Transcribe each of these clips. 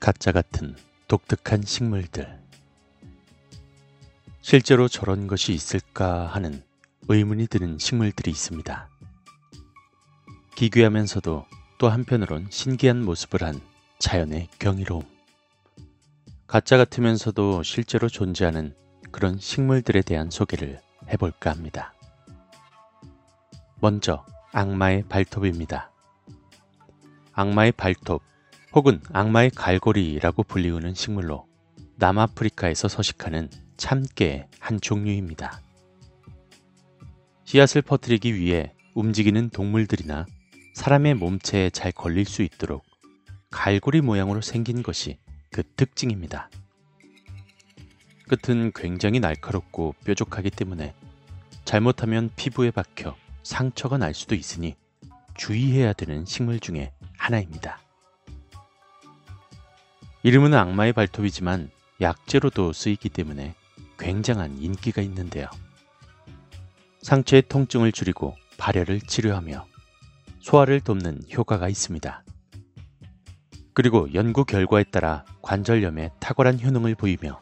가짜 같은 독특한 식물들. 실제로 저런 것이 있을까 하는 의문이 드는 식물들이 있습니다. 기괴하면서도 또 한편으론 신기한 모습을 한 자연의 경이로움. 가짜 같으면서도 실제로 존재하는 그런 식물들에 대한 소개를 해볼까 합니다. 먼저 악마의 발톱입니다. 악마의 발톱 혹은 악마의 갈고리라고 불리우는 식물로 남아프리카에서 서식하는 참깨의 한 종류입니다. 씨앗을 퍼뜨리기 위해 움직이는 동물들이나 사람의 몸체에 잘 걸릴 수 있도록 갈고리 모양으로 생긴 것이 그 특징입니다. 끝은 굉장히 날카롭고 뾰족하기 때문에 잘못하면 피부에 박혀 상처가 날 수도 있으니 주의해야 되는 식물 중에 하나입니다. 이름은 악마의 발톱이지만 약재로도 쓰이기 때문에 굉장한 인기가 있는데요. 상처의 통증을 줄이고 발열을 치료하며 소화를 돕는 효과가 있습니다. 그리고 연구 결과에 따라 관절염에 탁월한 효능을 보이며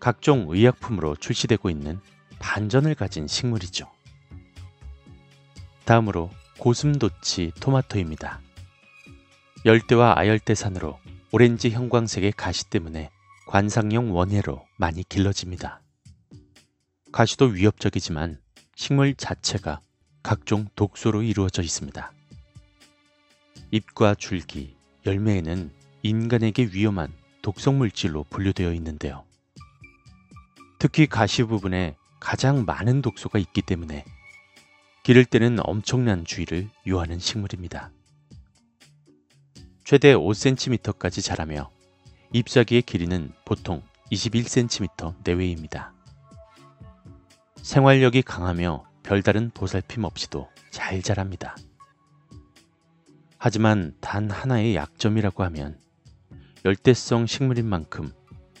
각종 의약품으로 출시되고 있는 반전을 가진 식물이죠. 다음으로 고슴도치 토마토입니다. 열대와 아열대산으로 오렌지 형광색의 가시 때문에 관상용 원예로 많이 길러집니다. 가시도 위협적이지만 식물 자체가 각종 독소로 이루어져 있습니다. 잎과 줄기, 열매에는 인간에게 위험한 독성 물질로 분류되어 있는데요. 특히 가시 부분에 가장 많은 독소가 있기 때문에 기를 때는 엄청난 주의를 요하는 식물입니다. 최대 5cm까지 자라며 잎사귀의 길이는 보통 21cm 내외입니다. 생활력이 강하며 별다른 보살핌 없이도 잘 자랍니다. 하지만 단 하나의 약점이라고 하면 열대성 식물인 만큼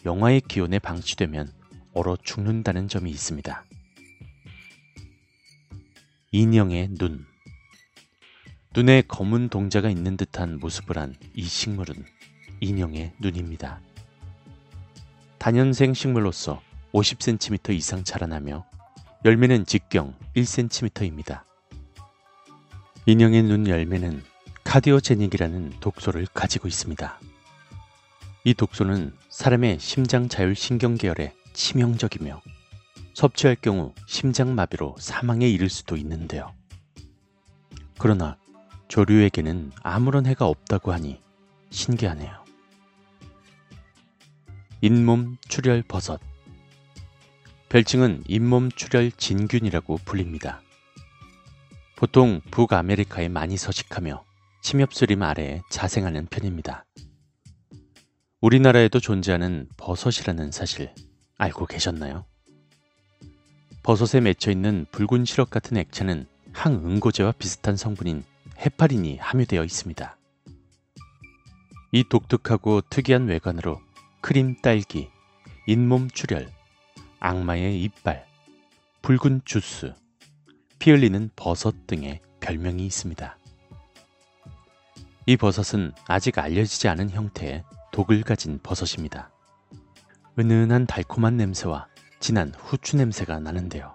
영하의 기온에 방치되면 얼어 죽는다는 점이 있습니다. 인형의 눈 눈에 검은 동자가 있는 듯한 모습을 한 이 식물은 인형의 눈입니다. 단연생 식물로서 50cm 이상 자라나며 열매는 직경 1cm입니다. 인형의 눈 열매는 카디오제닉이라는 독소를 가지고 있습니다. 이 독소는 사람의 심장 자율 신경계열에 치명적이며 섭취할 경우 심장마비로 사망에 이를 수도 있는데요. 그러나 조류에게는 아무런 해가 없다고 하니 신기하네요. 잇몸 출혈 버섯. 별칭은 잇몸 출혈 진균이라고 불립니다. 보통 북아메리카에 많이 서식하며 침엽수림 아래에 자생하는 편입니다. 우리나라에도 존재하는 버섯이라는 사실 알고 계셨나요? 버섯에 맺혀 있는 붉은 시럽 같은 액체는 항응고제와 비슷한 성분인 헤파린이 함유되어 있습니다. 이 독특하고 특이한 외관으로 크림 딸기, 잇몸 출혈, 악마의 이빨, 붉은 주스, 피 흘리는 버섯 등의 별명이 있습니다. 이 버섯은 아직 알려지지 않은 형태의 독을 가진 버섯입니다. 은은한 달콤한 냄새와 진한 후추 냄새가 나는데요.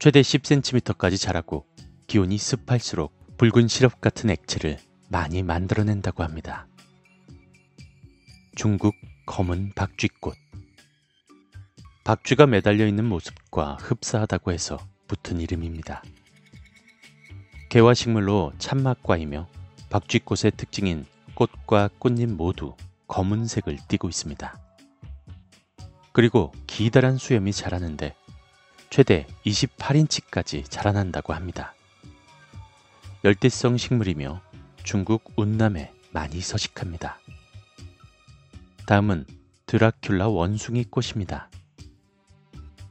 최대 10cm까지 자라고 기온이 습할수록 붉은 시럽 같은 액체를 많이 만들어낸다고 합니다. 중국 검은 박쥐꽃 박쥐가 매달려 있는 모습과 흡사하다고 해서 붙은 이름입니다. 개화식물로 참막과이며 박쥐꽃의 특징인 꽃과 꽃잎 모두 검은색을 띠고 있습니다. 그리고 기다란 수염이 자라는데 최대 28인치까지 자라난다고 합니다. 열대성 식물이며 중국 운남에 많이 서식합니다. 다음은 드라큘라 원숭이 꽃입니다.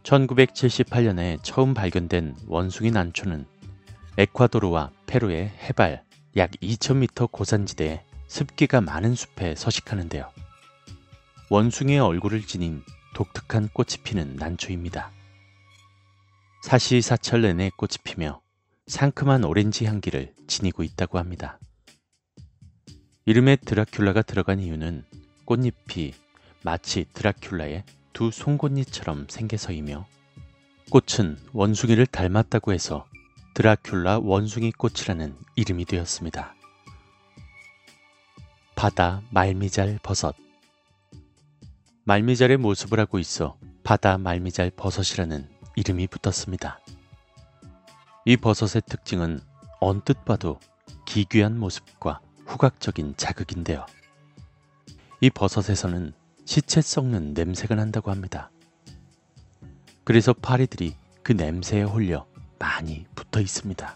1978년에 처음 발견된 원숭이 난초는 에콰도르와 페루의 해발 약 2000m 고산지대에 습기가 많은 숲에 서식하는데요. 원숭이의 얼굴을 지닌 독특한 꽃이 피는 난초입니다. 사시사철 내내 꽃이 피며 상큼한 오렌지 향기를 지니고 있다고 합니다. 이름에 드라큘라가 들어간 이유는 꽃잎이 마치 드라큘라의 두 송곳니처럼 생겨서이며 꽃은 원숭이를 닮았다고 해서 드라큘라 원숭이 꽃이라는 이름이 되었습니다. 바다 말미잘 버섯 말미잘의 모습을 하고 있어 바다 말미잘 버섯이라는 이름이 붙었습니다. 이 버섯의 특징은 언뜻 봐도 기괴한 모습과 후각적인 자극인데요. 이 버섯에서는 시체 썩는 냄새가 난다고 합니다. 그래서 파리들이 그 냄새에 홀려 많이 붙어 있습니다.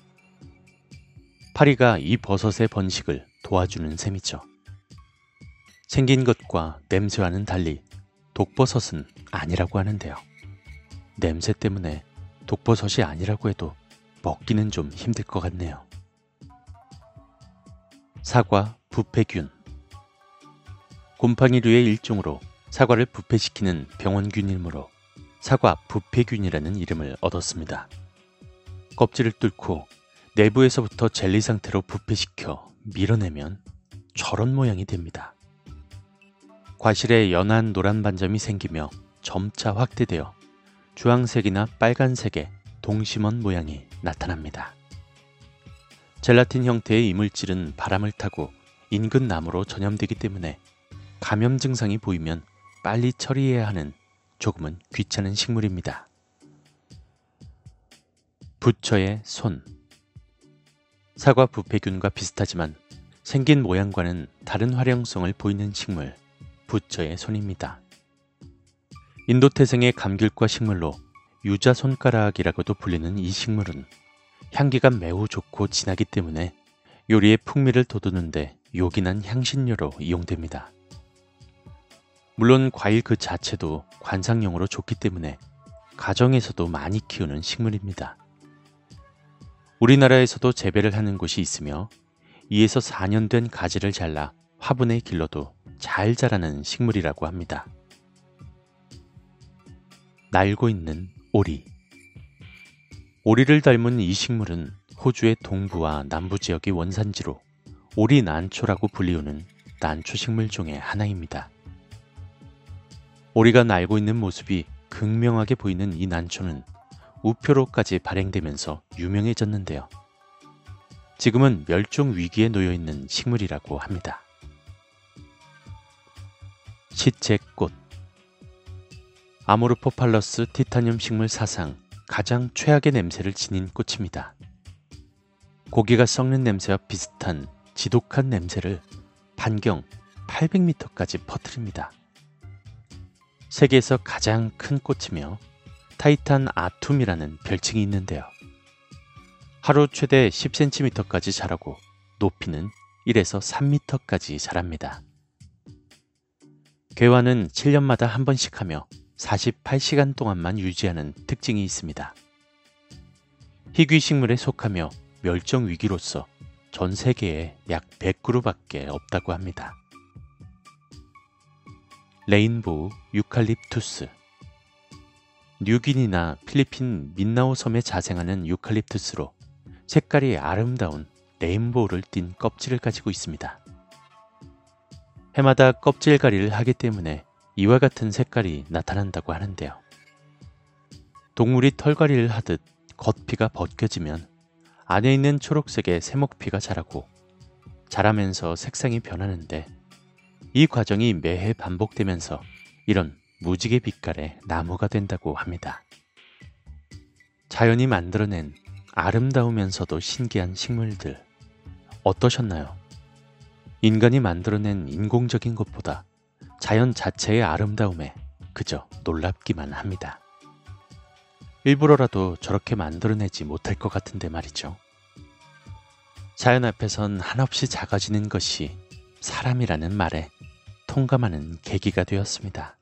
파리가 이 버섯의 번식을 도와주는 셈이죠. 생긴 것과 냄새와는 달리 독버섯은 아니라고 하는데요. 냄새 때문에 독버섯이 아니라고 해도 먹기는 좀 힘들 것 같네요. 사과 부패균 곰팡이류의 일종으로 사과를 부패시키는 병원균이므로 사과 부패균이라는 이름을 얻었습니다. 껍질을 뚫고 내부에서부터 젤리 상태로 부패시켜 밀어내면 저런 모양이 됩니다. 과실에 연한 노란 반점이 생기며 점차 확대되어 주황색이나 빨간색의 동심원 모양이 나타납니다. 젤라틴 형태의 이물질은 바람을 타고 인근 나무로 전염되기 때문에 감염 증상이 보이면 빨리 처리해야 하는 조금은 귀찮은 식물입니다. 부처의 손 사과 부패균과 비슷하지만 생긴 모양과는 다른 활용성을 보이는 식물 부처의 손입니다. 인도 태생의 감귤과 식물로 유자 손가락이라고도 불리는 이 식물은 향기가 매우 좋고 진하기 때문에 요리의 풍미를 돋우는데 요긴한 향신료로 이용됩니다. 물론 과일 그 자체도 관상용으로 좋기 때문에 가정에서도 많이 키우는 식물입니다. 우리나라에서도 재배를 하는 곳이 있으며 2에서 4년 된 가지를 잘라 화분에 길러도 잘 자라는 식물이라고 합니다. 날고 있는 오리 오리를 닮은 이 식물은 호주의 동부와 남부 지역의 원산지로 오리 난초라고 불리우는 난초 식물 중의 하나입니다. 오리가 날고 있는 모습이 극명하게 보이는 이 난초는 우표로까지 발행되면서 유명해졌는데요. 지금은 멸종 위기에 놓여 있는 식물이라고 합니다. 시체꽃 아모르포팔러스 티타늄 식물 사상 가장 최악의 냄새를 지닌 꽃입니다. 고기가 썩는 냄새와 비슷한 지독한 냄새를 반경 800m까지 퍼뜨립니다. 세계에서 가장 큰 꽃이며 타이탄 아툼이라는 별칭이 있는데요. 하루 최대 10cm까지 자라고 높이는 1에서 3m까지 자랍니다. 개화는 7년마다 한 번씩 하며 48시간 동안만 유지하는 특징이 있습니다. 희귀 식물에 속하며 멸종 위기로서 전 세계에 약 100그루밖에 없다고 합니다. rainbow 유칼립투스 뉴기니나 필리핀 민다나오 섬에 자생하는 유칼립투스로 색깔이 아름다운 rainbow를 띤 껍질을 가지고 있습니다. 해마다 껍질갈이를 하기 때문에 이와 같은 색깔이 나타난다고 하는데요. 동물이 털갈이를 하듯 겉피가 벗겨지면 안에 있는 초록색의 새 목피가 자라고 자라면서 색상이 변하는데 이 과정이 매해 반복되면서 이런 무지개 빛깔의 나무가 된다고 합니다. 자연이 만들어낸 아름다우면서도 신기한 식물들 어떠셨나요? 인간이 만들어낸 인공적인 것보다 자연 자체의 아름다움에 그저 놀랍기만 합니다. 일부러라도 저렇게 만들어내지 못할 것 같은데 말이죠. 자연 앞에선 한없이 작아지는 것이 사람이라는 말에 통감하는 계기가 되었습니다.